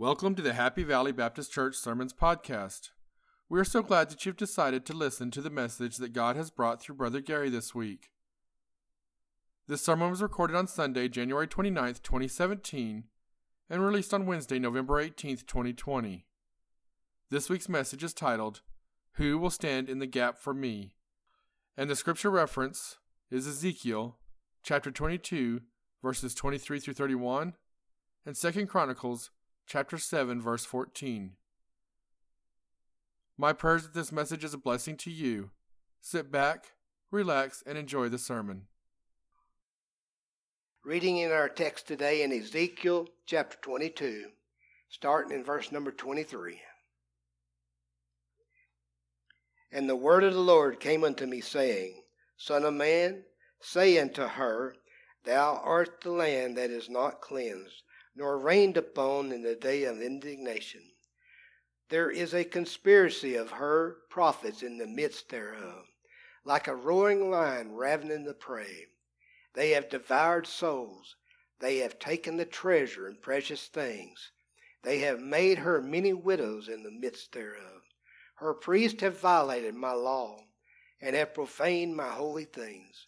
Welcome to the Happy Valley Baptist Church Sermons Podcast. We are so glad that you've decided to listen to the message that God has brought through Brother Gary this week. This sermon was recorded on Sunday, January 29th, 2017, and released on Wednesday, November 18th, 2020. This week's message is titled, Who Will Stand in the Gap for Me? And the scripture reference is Ezekiel chapter 22, verses 23 through 31, and 2 Chronicles chapter 7, verse 14. My prayers that this message is a blessing to you. Sit back, relax, and enjoy the sermon. Reading in our text today in Ezekiel chapter 22, starting in verse number 23. And the word of the Lord came unto me, saying, Son of man, say unto her, Thou art the land that is not cleansed nor rained upon in the day of indignation. There is a conspiracy of her prophets in the midst thereof, like a roaring lion ravening the prey. They have devoured souls. They have taken the treasure and precious things. They have made her many widows in the midst thereof. Her priests have violated my law and have profaned my holy things.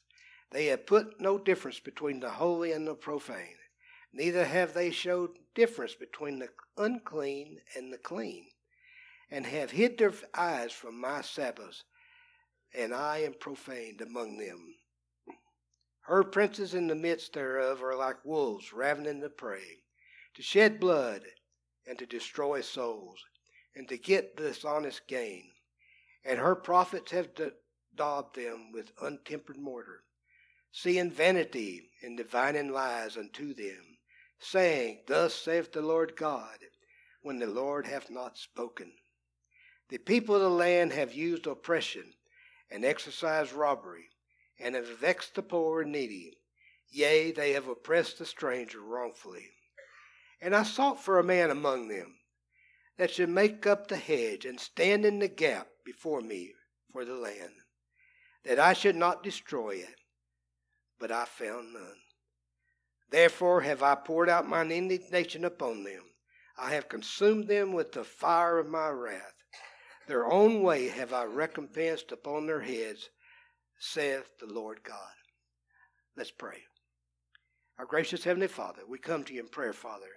They have put no difference between the holy and the profane neither have they showed difference between the unclean and the clean, and have hid their eyes from my Sabbaths, and I am profaned among them. Her princes in the midst thereof are like wolves ravening the prey, to shed blood and to destroy souls, and to get dishonest gain. And her prophets have daubed them with untempered mortar, seeing vanity and divining lies unto them saying, Thus saith the Lord God, when the Lord hath not spoken. The people of the land have used oppression and exercised robbery, and have vexed the poor and needy. Yea, they have oppressed the stranger wrongfully. And I sought for a man among them that should make up the hedge and stand in the gap before me for the land, that I should not destroy it. But I found none. Therefore have I poured out mine indignation upon them. I have consumed them with the fire of my wrath. Their own way have I recompensed upon their heads, saith the Lord God. Let's pray. Our gracious Heavenly Father, we come to you in prayer, Father,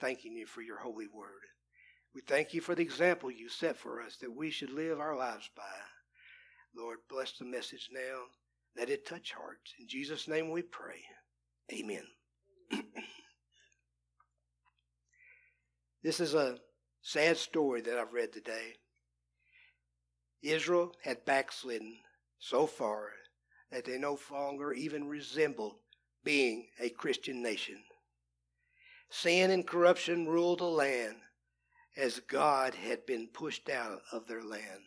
thanking you for your holy word. We thank you for the example you set for us that we should live our lives by. Lord, bless the message now. Let it touch hearts. In Jesus' name we pray. Amen. this is a sad story that I've read today. Israel had backslidden so far that they no longer even resembled being a Christian nation. Sin and corruption ruled the land as God had been pushed out of their land.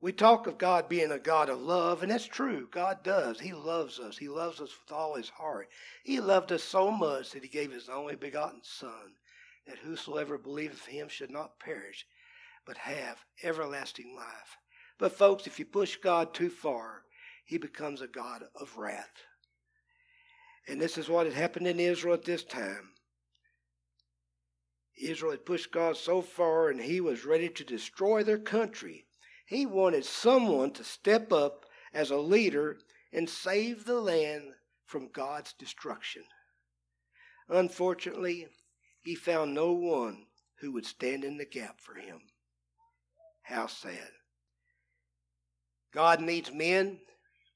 We talk of God being a God of love, and that's true. God does. He loves us. He loves us with all his heart. He loved us so much that he gave his only begotten Son, that whosoever believeth him should not perish, but have everlasting life. But, folks, if you push God too far, he becomes a God of wrath. And this is what had happened in Israel at this time. Israel had pushed God so far, and he was ready to destroy their country he wanted someone to step up as a leader and save the land from God's destruction. Unfortunately, he found no one who would stand in the gap for him. How sad. God needs men,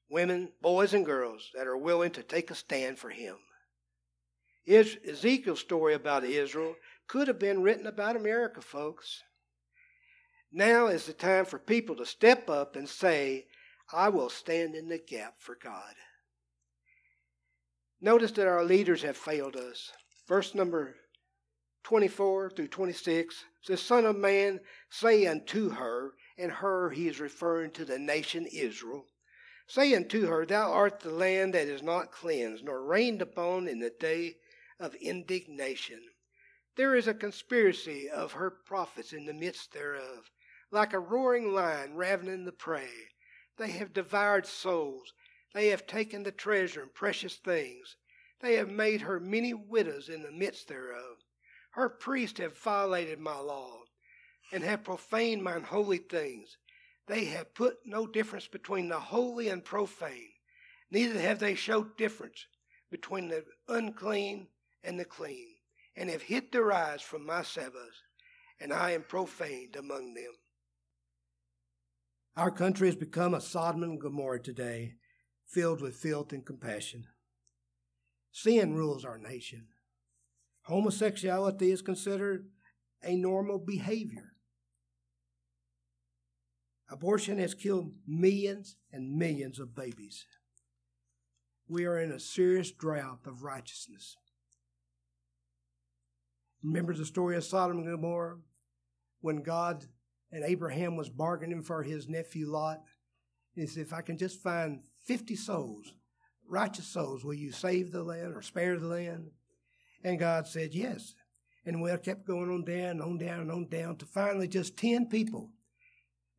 women, boys, and girls that are willing to take a stand for him. Ezekiel's story about Israel could have been written about America, folks. Now is the time for people to step up and say, I will stand in the gap for God. Notice that our leaders have failed us. Verse number 24 through 26 says, Son of man, say unto her, and her he is referring to the nation Israel, say unto her, Thou art the land that is not cleansed, nor rained upon in the day of indignation. There is a conspiracy of her prophets in the midst thereof like a roaring lion ravening the prey. They have devoured souls. They have taken the treasure and precious things. They have made her many widows in the midst thereof. Her priests have violated my law and have profaned mine holy things. They have put no difference between the holy and profane, neither have they showed difference between the unclean and the clean, and have hid their eyes from my Sabbaths, and I am profaned among them. Our country has become a Sodom and Gomorrah today, filled with filth and compassion. Sin rules our nation. Homosexuality is considered a normal behavior. Abortion has killed millions and millions of babies. We are in a serious drought of righteousness. Remember the story of Sodom and Gomorrah? When God and Abraham was bargaining for his nephew Lot. He said, If I can just find 50 souls, righteous souls, will you save the land or spare the land? And God said, Yes. And well, kept going on down, on down, and on down to finally just 10 people.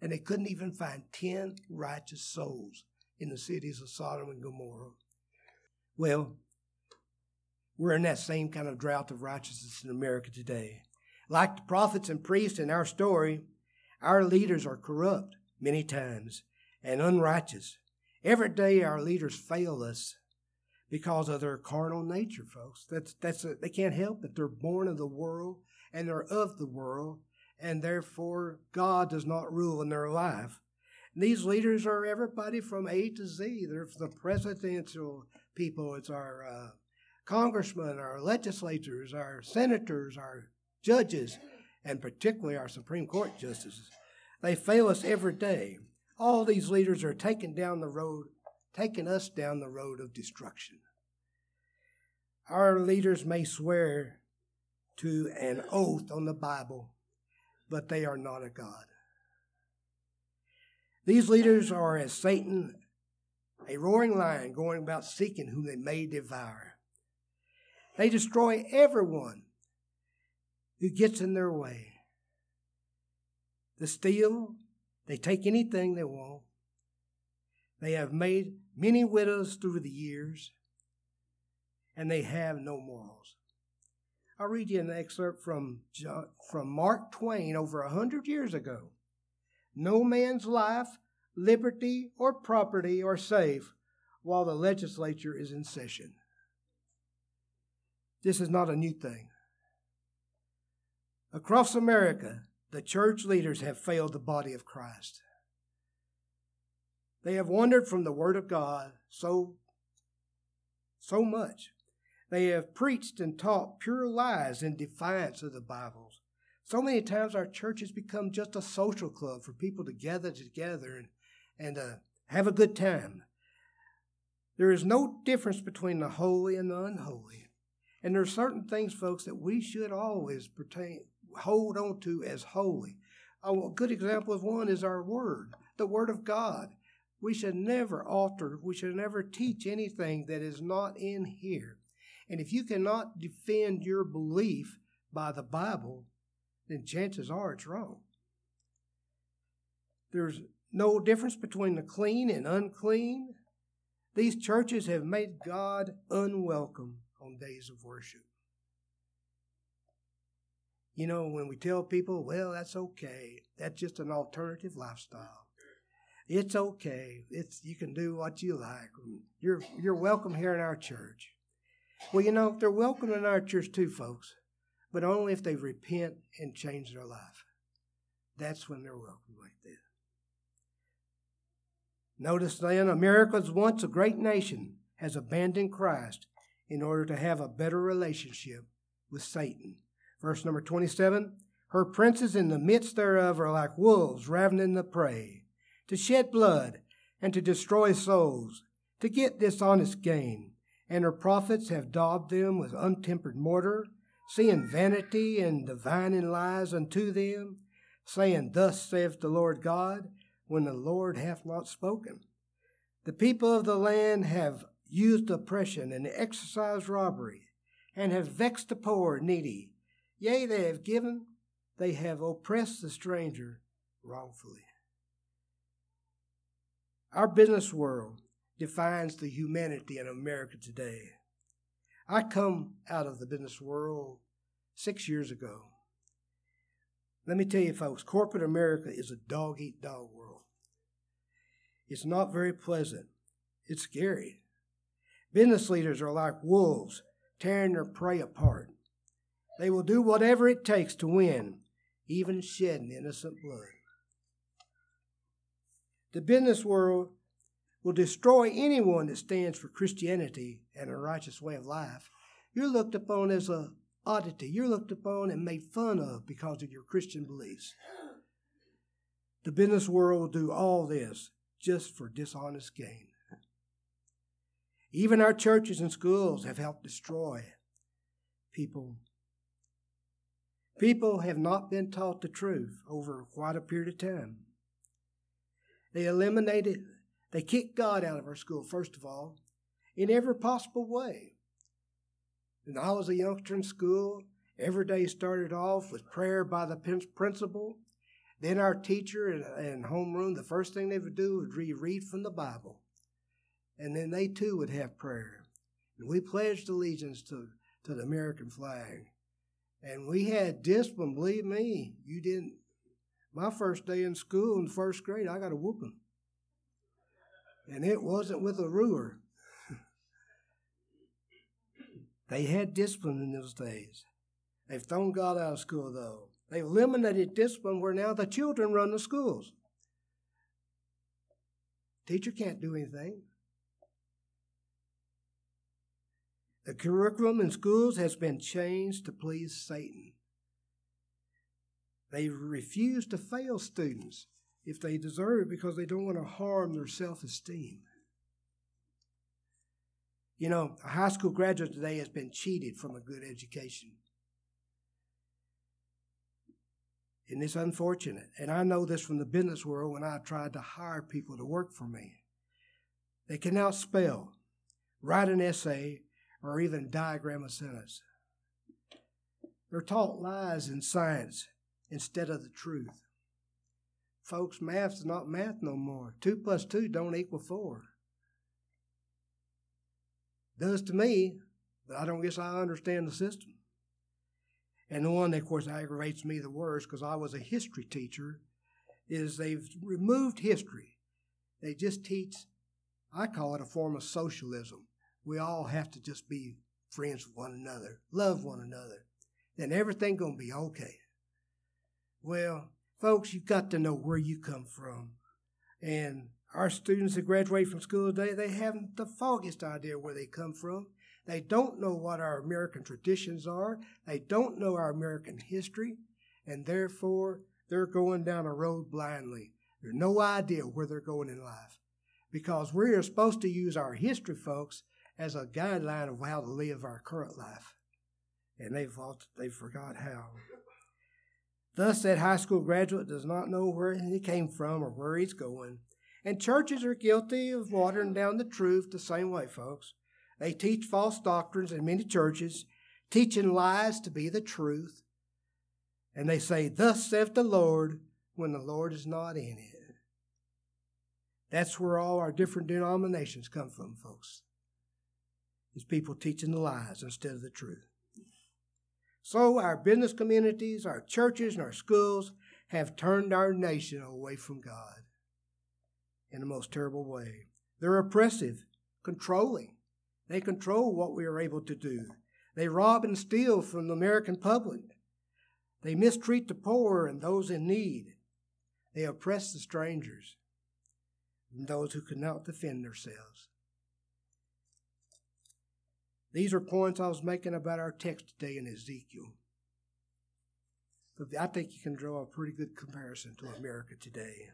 And they couldn't even find 10 righteous souls in the cities of Sodom and Gomorrah. Well, we're in that same kind of drought of righteousness in America today. Like the prophets and priests in our story, our leaders are corrupt many times and unrighteous. Every day our leaders fail us because of their carnal nature, folks. That's that's a, they can't help it. They're born of the world and they're of the world, and therefore God does not rule in their life. And these leaders are everybody from A to Z. They're the presidential people. It's our uh, congressmen, our legislators, our senators, our judges, and particularly our Supreme Court justices. They fail us every day. All these leaders are taking down the road, taking us down the road of destruction. Our leaders may swear to an oath on the Bible, but they are not a God. These leaders are as Satan, a roaring lion going about seeking whom they may devour. They destroy everyone who gets in their way. They steal, they take anything they want. They have made many widows through the years, and they have no morals. I'll read you an excerpt from, from Mark Twain over a hundred years ago. No man's life, liberty, or property are safe while the legislature is in session. This is not a new thing. Across America, the church leaders have failed the body of Christ. They have wandered from the Word of God so, so much. They have preached and taught pure lies in defiance of the Bibles. So many times our church has become just a social club for people to gather together and, and uh, have a good time. There is no difference between the holy and the unholy. And there are certain things, folks, that we should always pertain, hold on to as holy. A good example of one is our word, the word of God. We should never alter, we should never teach anything that is not in here. And if you cannot defend your belief by the Bible, then chances are it's wrong. There's no difference between the clean and unclean. These churches have made God unwelcome on days of worship. You know, when we tell people, well, that's okay, that's just an alternative lifestyle. It's okay. It's you can do what you like. You're you're welcome here in our church. Well, you know, they're welcome in our church too, folks, but only if they repent and change their life. That's when they're welcome like this. Notice then, America's once a great nation has abandoned Christ in order to have a better relationship with Satan. Verse number 27 Her princes in the midst thereof are like wolves ravening the prey, to shed blood and to destroy souls, to get dishonest gain. And her prophets have daubed them with untempered mortar, seeing vanity and divining lies unto them, saying, Thus saith the Lord God, when the Lord hath not spoken. The people of the land have used oppression and exercised robbery, and have vexed the poor needy, Yea, they have given, they have oppressed the stranger wrongfully. Our business world defines the humanity in America today. I come out of the business world six years ago. Let me tell you, folks, corporate America is a dog eat dog world. It's not very pleasant, it's scary. Business leaders are like wolves tearing their prey apart. They will do whatever it takes to win, even shedding innocent blood. The business world will destroy anyone that stands for Christianity and a righteous way of life. You're looked upon as a oddity. You're looked upon and made fun of because of your Christian beliefs. The business world will do all this just for dishonest gain. Even our churches and schools have helped destroy people. People have not been taught the truth over quite a period of time. They eliminated, they kicked God out of our school, first of all, in every possible way. When I was a youngster in school, every day started off with prayer by the principal. Then our teacher in, homeroom, the first thing they would do would reread from the Bible. And then they too would have prayer. And we pledged allegiance to, to the American flag. And we had discipline, believe me, you didn't. My first day in school in first grade, I got a whooping. And it wasn't with a ruler. They had discipline in those days. They've thrown God out of school, though. They've eliminated discipline where now the children run the schools. Teacher can't do anything. The curriculum in schools has been changed to please Satan. They refuse to fail students if they deserve it because they don't want to harm their self esteem. You know, a high school graduate today has been cheated from a good education. And it's unfortunate. And I know this from the business world when I tried to hire people to work for me. They cannot spell, write an essay, or even diagram a sentence. They're taught lies in science instead of the truth. Folks, math's not math no more. Two plus two don't equal four. Does to me, but I don't guess I understand the system. And the one that, of course, aggravates me the worst, because I was a history teacher, is they've removed history. They just teach, I call it a form of socialism. We all have to just be friends with one another, love one another. Then everything gonna be okay. Well, folks, you've got to know where you come from. And our students that graduate from school today, they haven't the foggiest idea where they come from. They don't know what our American traditions are. They don't know our American history. And therefore, they're going down a road blindly. There's no idea where they're going in life. Because we are supposed to use our history, folks, as a guideline of how to live our current life. And they've, they forgot how. Thus, that high school graduate does not know where he came from or where he's going. And churches are guilty of watering down the truth the same way, folks. They teach false doctrines in many churches, teaching lies to be the truth. And they say, Thus saith the Lord, when the Lord is not in it. That's where all our different denominations come from, folks. Is people teaching the lies instead of the truth. So our business communities, our churches, and our schools have turned our nation away from God in the most terrible way. They're oppressive, controlling. They control what we are able to do. They rob and steal from the American public. They mistreat the poor and those in need. They oppress the strangers and those who cannot defend themselves. These are points I was making about our text today in Ezekiel. But I think you can draw a pretty good comparison to America today.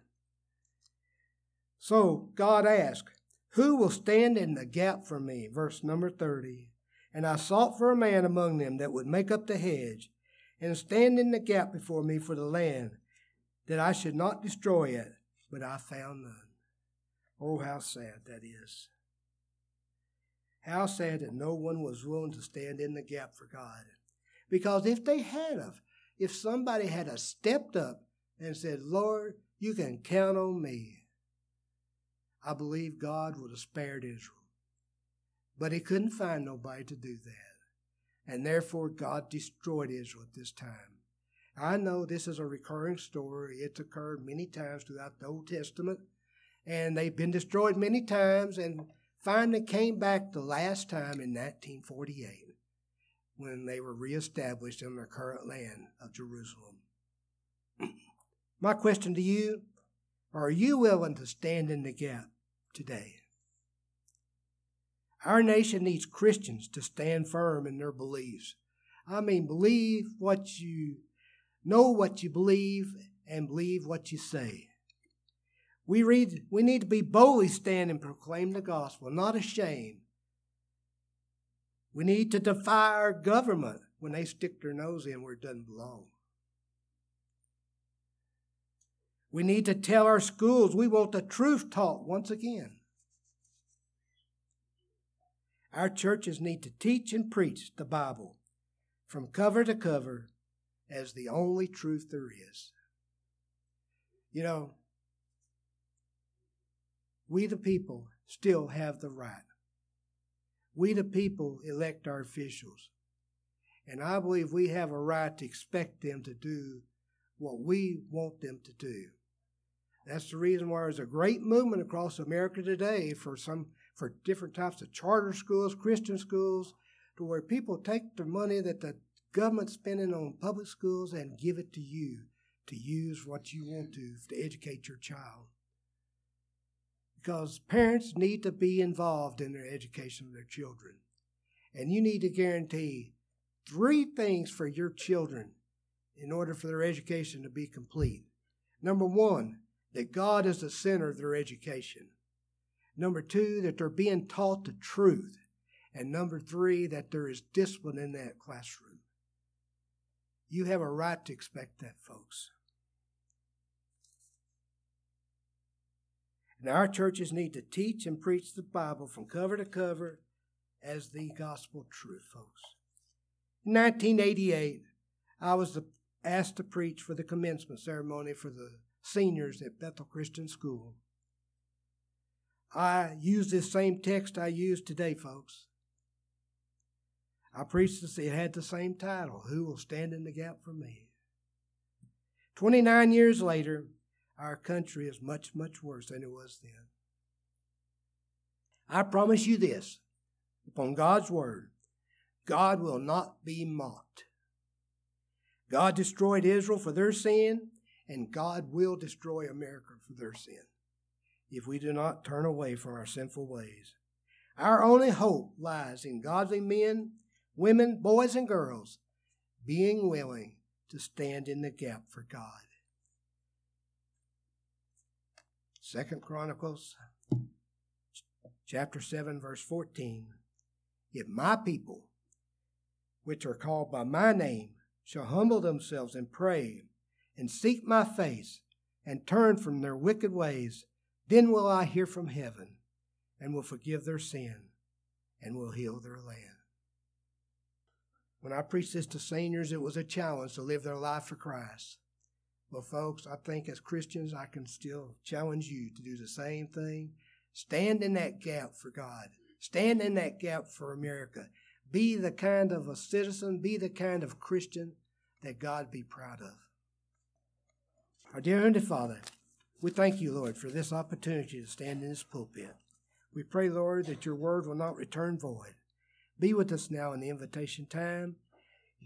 So God asked, Who will stand in the gap for me? Verse number 30. And I sought for a man among them that would make up the hedge and stand in the gap before me for the land, that I should not destroy it, but I found none. Oh, how sad that is. How sad that no one was willing to stand in the gap for God. Because if they had of, if somebody had a stepped up and said, Lord, you can count on me, I believe God would have spared Israel. But he couldn't find nobody to do that. and therefore God destroyed Israel at this time. I know this is a recurring story. It's occurred many times throughout the Old Testament, and they've been destroyed many times and finally came back the last time in 1948 when they were reestablished in their current land of Jerusalem. My question to you are you willing to stand in the gap today? Our nation needs Christians to stand firm in their beliefs. I mean, believe what you know, what you believe, and believe what you say. We read, we need to be boldly stand and proclaim the gospel, not ashamed. We need to defy our government when they stick their nose in where it doesn't belong. We need to tell our schools we want the truth taught once again. Our churches need to teach and preach the Bible from cover to cover as the only truth there is. You know, we the people still have the right. We the people elect our officials. And I believe we have a right to expect them to do what we want them to do. That's the reason why there's a great movement across America today for some for different types of charter schools, Christian schools, to where people take the money that the government's spending on public schools and give it to you to use what you want to to educate your child. Because parents need to be involved in their education of their children. And you need to guarantee three things for your children in order for their education to be complete. Number one, that God is the center of their education. Number two, that they're being taught the truth. And number three, that there is discipline in that classroom. You have a right to expect that, folks. And our churches need to teach and preach the Bible from cover to cover as the gospel truth, folks. In 1988, I was asked to preach for the commencement ceremony for the seniors at Bethel Christian School. I used this same text I use today, folks. I preached this, it had the same title Who Will Stand in the Gap for Me? 29 years later, our country is much, much worse than it was then. I promise you this upon God's word God will not be mocked. God destroyed Israel for their sin, and God will destroy America for their sin if we do not turn away from our sinful ways. Our only hope lies in godly men, women, boys, and girls being willing to stand in the gap for God. Second Chronicles chapter 7 verse 14 If my people which are called by my name shall humble themselves and pray and seek my face and turn from their wicked ways then will I hear from heaven and will forgive their sin and will heal their land. When I preached this to seniors, it was a challenge to live their life for Christ. Well, folks, I think as Christians, I can still challenge you to do the same thing. Stand in that gap for God. Stand in that gap for America. Be the kind of a citizen, be the kind of Christian that God be proud of. Our dear Heavenly Father, we thank you, Lord, for this opportunity to stand in this pulpit. We pray, Lord, that your word will not return void. Be with us now in the invitation time.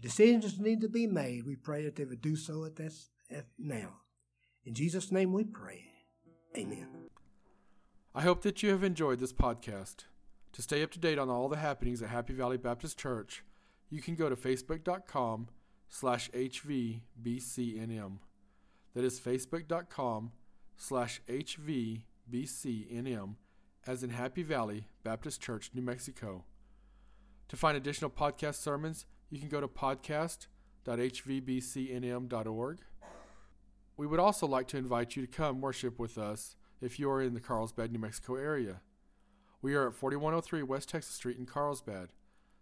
Decisions need to be made. We pray that they would do so at this now. In Jesus' name we pray. Amen. I hope that you have enjoyed this podcast. To stay up to date on all the happenings at Happy Valley Baptist Church, you can go to facebook.com slash hvbcnm. That is facebook.com slash HVBCNM as in Happy Valley Baptist Church, New Mexico. To find additional podcast sermons, you can go to podcast.hvbcnm.org. We would also like to invite you to come worship with us if you are in the Carlsbad, New Mexico area. We are at 4103 West Texas Street in Carlsbad.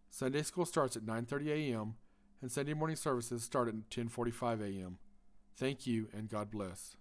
Sunday school starts at 9:30 a.m. and Sunday morning services start at 10:45 a.m. Thank you and God bless.